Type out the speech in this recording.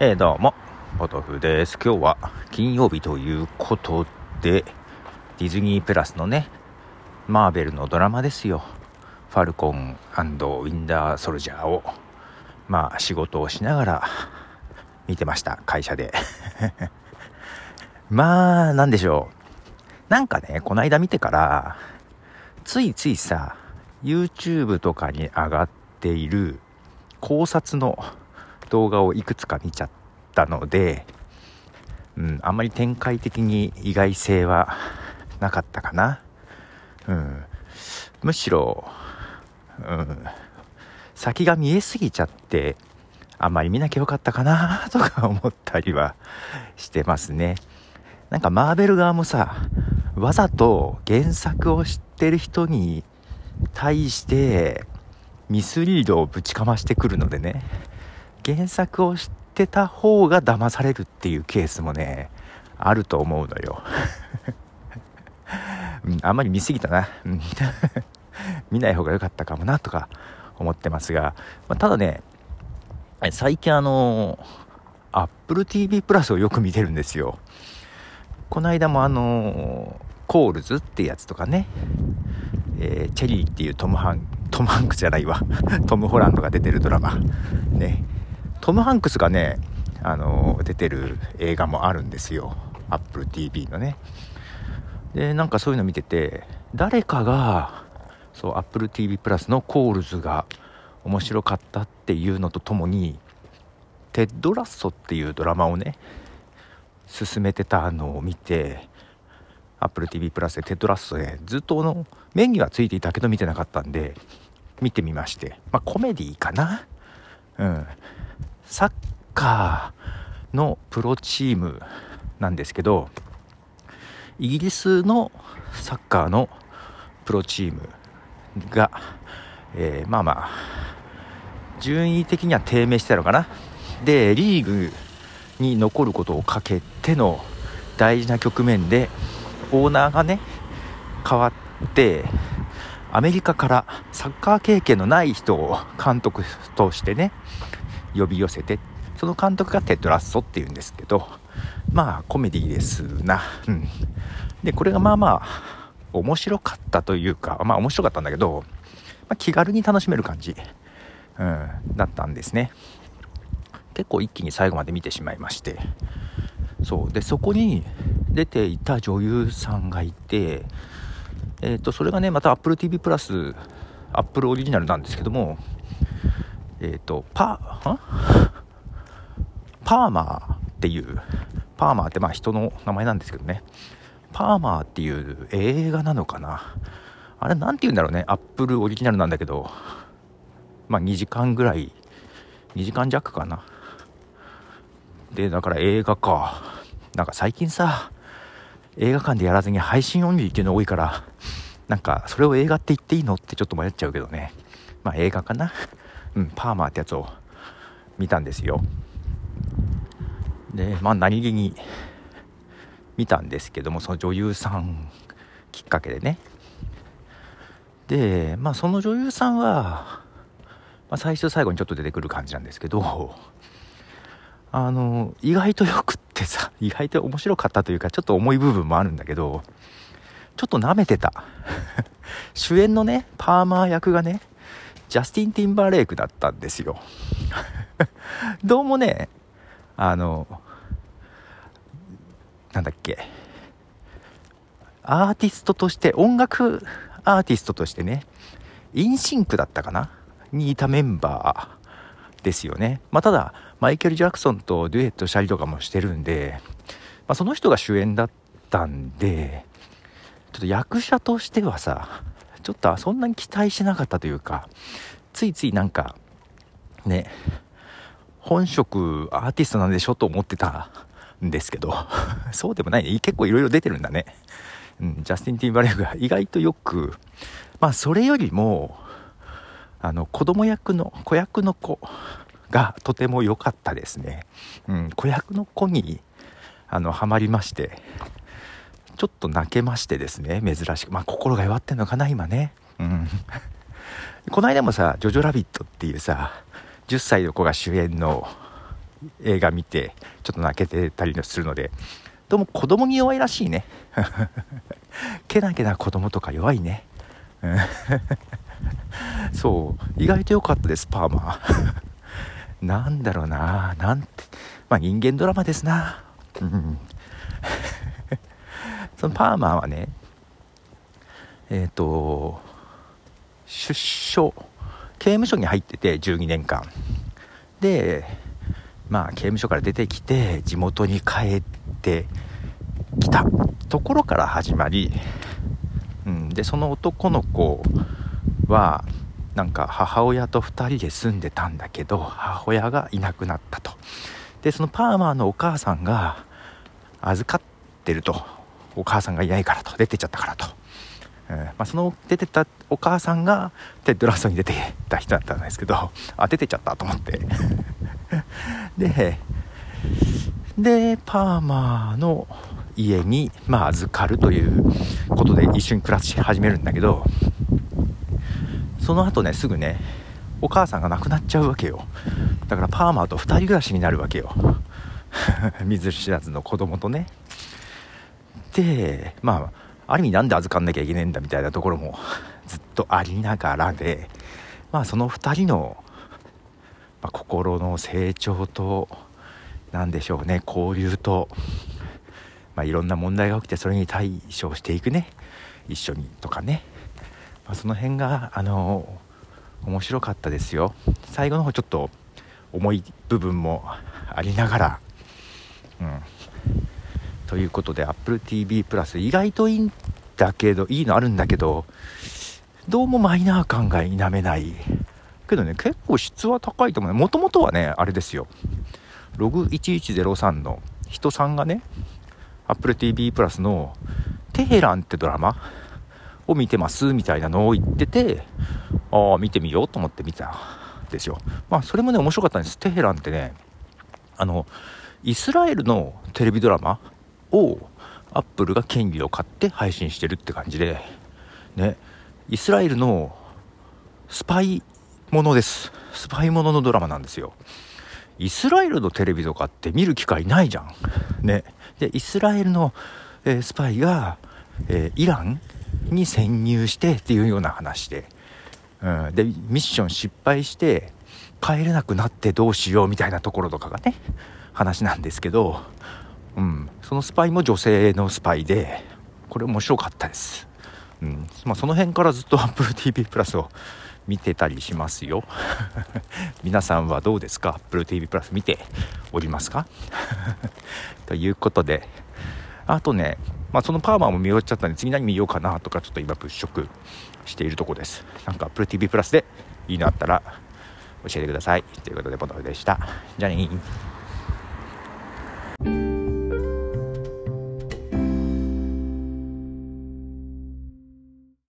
えー、どうも、ポトフです。今日は金曜日ということで、ディズニープラスのね、マーベルのドラマですよ。ファルコンウィンダーソルジャーを、まあ仕事をしながら見てました、会社で。まあ、なんでしょう。なんかね、こないだ見てから、ついついさ、YouTube とかに上がっている考察の動画をいくつか見ちゃったので、うん、あんまり展開的に意外性はなかったかな。うん、むしろ、うん、先が見えすぎちゃって、あんまり見なきゃよかったかな とか思ったりはしてますね。なんかマーベル側もさ、わざと原作を知ってる人に対してミスリードをぶちかましてくるのでね、原作を知ってた方が騙されるっていうケースもねあると思うのよ、うん、あんまり見すぎたな、見ない方が良かったかもなとか思ってますが、まあ、ただね最近あの Apple TV プラスをよく見てるんですよ。この間もあのコールズってやつとかね、えー、チェリーっていうトムハントムハンクスじゃないわ。トム・ホランドが出てるドラマ。ね。トム・ハンクスがね、あの出てる映画もあるんですよ。Apple TV のね。で、なんかそういうの見てて、誰かが、そう、Apple TV プラスのコールズが面白かったっていうのとともに、テッド・ラッソっていうドラマをね、進めてたのを見て、Apple TV プラスでテッドラッソでずっとのメニューはついていたけど見てなかったんで見てみましてまあコメディかな？うんサッカーのプロチームなんですけどイギリスのサッカーのプロチームが、えー、まあまあ順位的には低迷してたのかな。でリーグに残ることをかけての大事な局面でオーナーがね変わってアメリカからサッカー経験のない人を監督としてね呼び寄せてその監督がテッド・ラッソっていうんですけどまあコメディですな。うん。でこれがまあまあ面白かったというかまあ面白かったんだけど、まあ、気軽に楽しめる感じ、うん、だったんですね。結構一気に最後まで見てしまいまして。そう。でそこに出ていた女優さんがいてえっ、ー、とそれがねまた AppleTV プラス Apple オリジナルなんですけどもえっ、ー、と、パ、パーマーっていう、パーマーってまあ人の名前なんですけどね、パーマーっていう映画なのかな？あれなんて言うんだろうね、アップルオリジナルなんだけど、まあ2時間ぐらい、2時間弱かな。で、だから映画か。なんか最近さ、映画館でやらずに配信オンリーっていうの多いから、なんかそれを映画って言っていいの？ってちょっと迷っちゃうけどね。まあ映画かな。うん、パーマーってやつを見たんですよ。でまあ何気に見たんですけどもその女優さんきっかけでね。でまあその女優さんは、まあ、最初最後にちょっと出てくる感じなんですけど あの意外とよくってさ 意外と面白かったというかちょっと重い部分もあるんだけどちょっと舐めてた。主演のねパーマー役がねジャスティン・ティンバーレイクだったんですよ。どうもねあのなんだっけアーティストとして音楽アーティストとしてねインシンクだったかな？にいたメンバーですよね。まあただマイケル・ジャクソンとデュエットしたりとかもしてるんで、まあ、その人が主演だったんでちょっと役者としてはさちょっとそんなに期待しなかったというか、ついついなんか、ね、本職アーティストなんでしょと思ってたんですけど、そうでもないね。結構いろいろ出てるんだね。うん、ジャスティン・ティンバレーが意外とよく、まあそれよりも、あの、子供役の、子役の子がとても良かったですね。うん、子役の子に、あの、ハマりまして、ちょっと泣けましてですね、珍しく。まあ、心が弱ってんのかな、今ね。うん。この間もさ、ジョジョラビットっていうさ、10歳の子が主演の映画見てちょっと泣けてたりするのでどうも子供に弱いらしいね。けなげな子供とか弱いね。そう。意外と良かったですパーマ。なんだろうななんて。まあ人間ドラマですな。うん。そのパーマーはねえっ、ー、と出所刑務所に入ってて12年間。でまあ刑務所から出てきて地元に帰ってきた。ところから始まり、うん、でその男の子はなんか母親と2人で住んでたんだけど母親がいなくなったと。でそのパーマーのお母さんが預かってると。お母さんがいないからと出てっちゃったからと、うんまあ、その出てたお母さんがテッドラストに出てた人だったんですけどあ出てっちゃったと思って。ででパーマーの家に、まあ、預かるということで一緒に暮らし始めるんだけどその後ねすぐねお母さんが亡くなっちゃうわけよ。だからパーマーと2人暮らしになるわけよ。水知らずの子供とね。でまあある意味なんで預かんなきゃいけねえんだみたいなところも ずっとありながらでまあその2人の、まあ、心の成長と何でしょうね交流と、まあ、いろんな問題が起きてそれに対処していくね一緒にとかね、まあ、その辺があの面白かったですよ。最後の方ちょっと重い部分もありながらうん。ということで AppleTV プラス意外といいんだけどいいのあるんだけどどうもマイナー感が否めない。けどね結構質は高いと思う。もともとはねあれですよ。ログ1103の人さんがね AppleTV プラスのテヘランってドラマを見てますみたいなのを言っててああ見てみようと思って見たんですよ。まあそれもね面白かったんです。テヘランってねあのイスラエルのテレビドラマをアップルが権利を買って配信してるって感じでね。イスラエルのスパイものです。スパイもののドラマなんですよ。イスラエルのテレビとかって見る機会ないじゃん。ね。でイスラエルの、えー、スパイが、えー、イランに潜入してっていうような話で、うん、でミッション失敗して帰れなくなってどうしようみたいなところとかがね話なんですけど。うん、そのスパイも女性のスパイでこれ面白かったです、うん。まあ、その辺からずっと AppleTV プラスを見てたりしますよ。皆さんはどうですか？AppleTV プラス見ておりますか？ということで。あとね、まあ、そのパーマーも見終わっちゃったんで次何見ようかなとかちょっと今物色しているとこです。なんか AppleTV プラスでいいのあったら教えてください。ということでポトフでした。じゃあね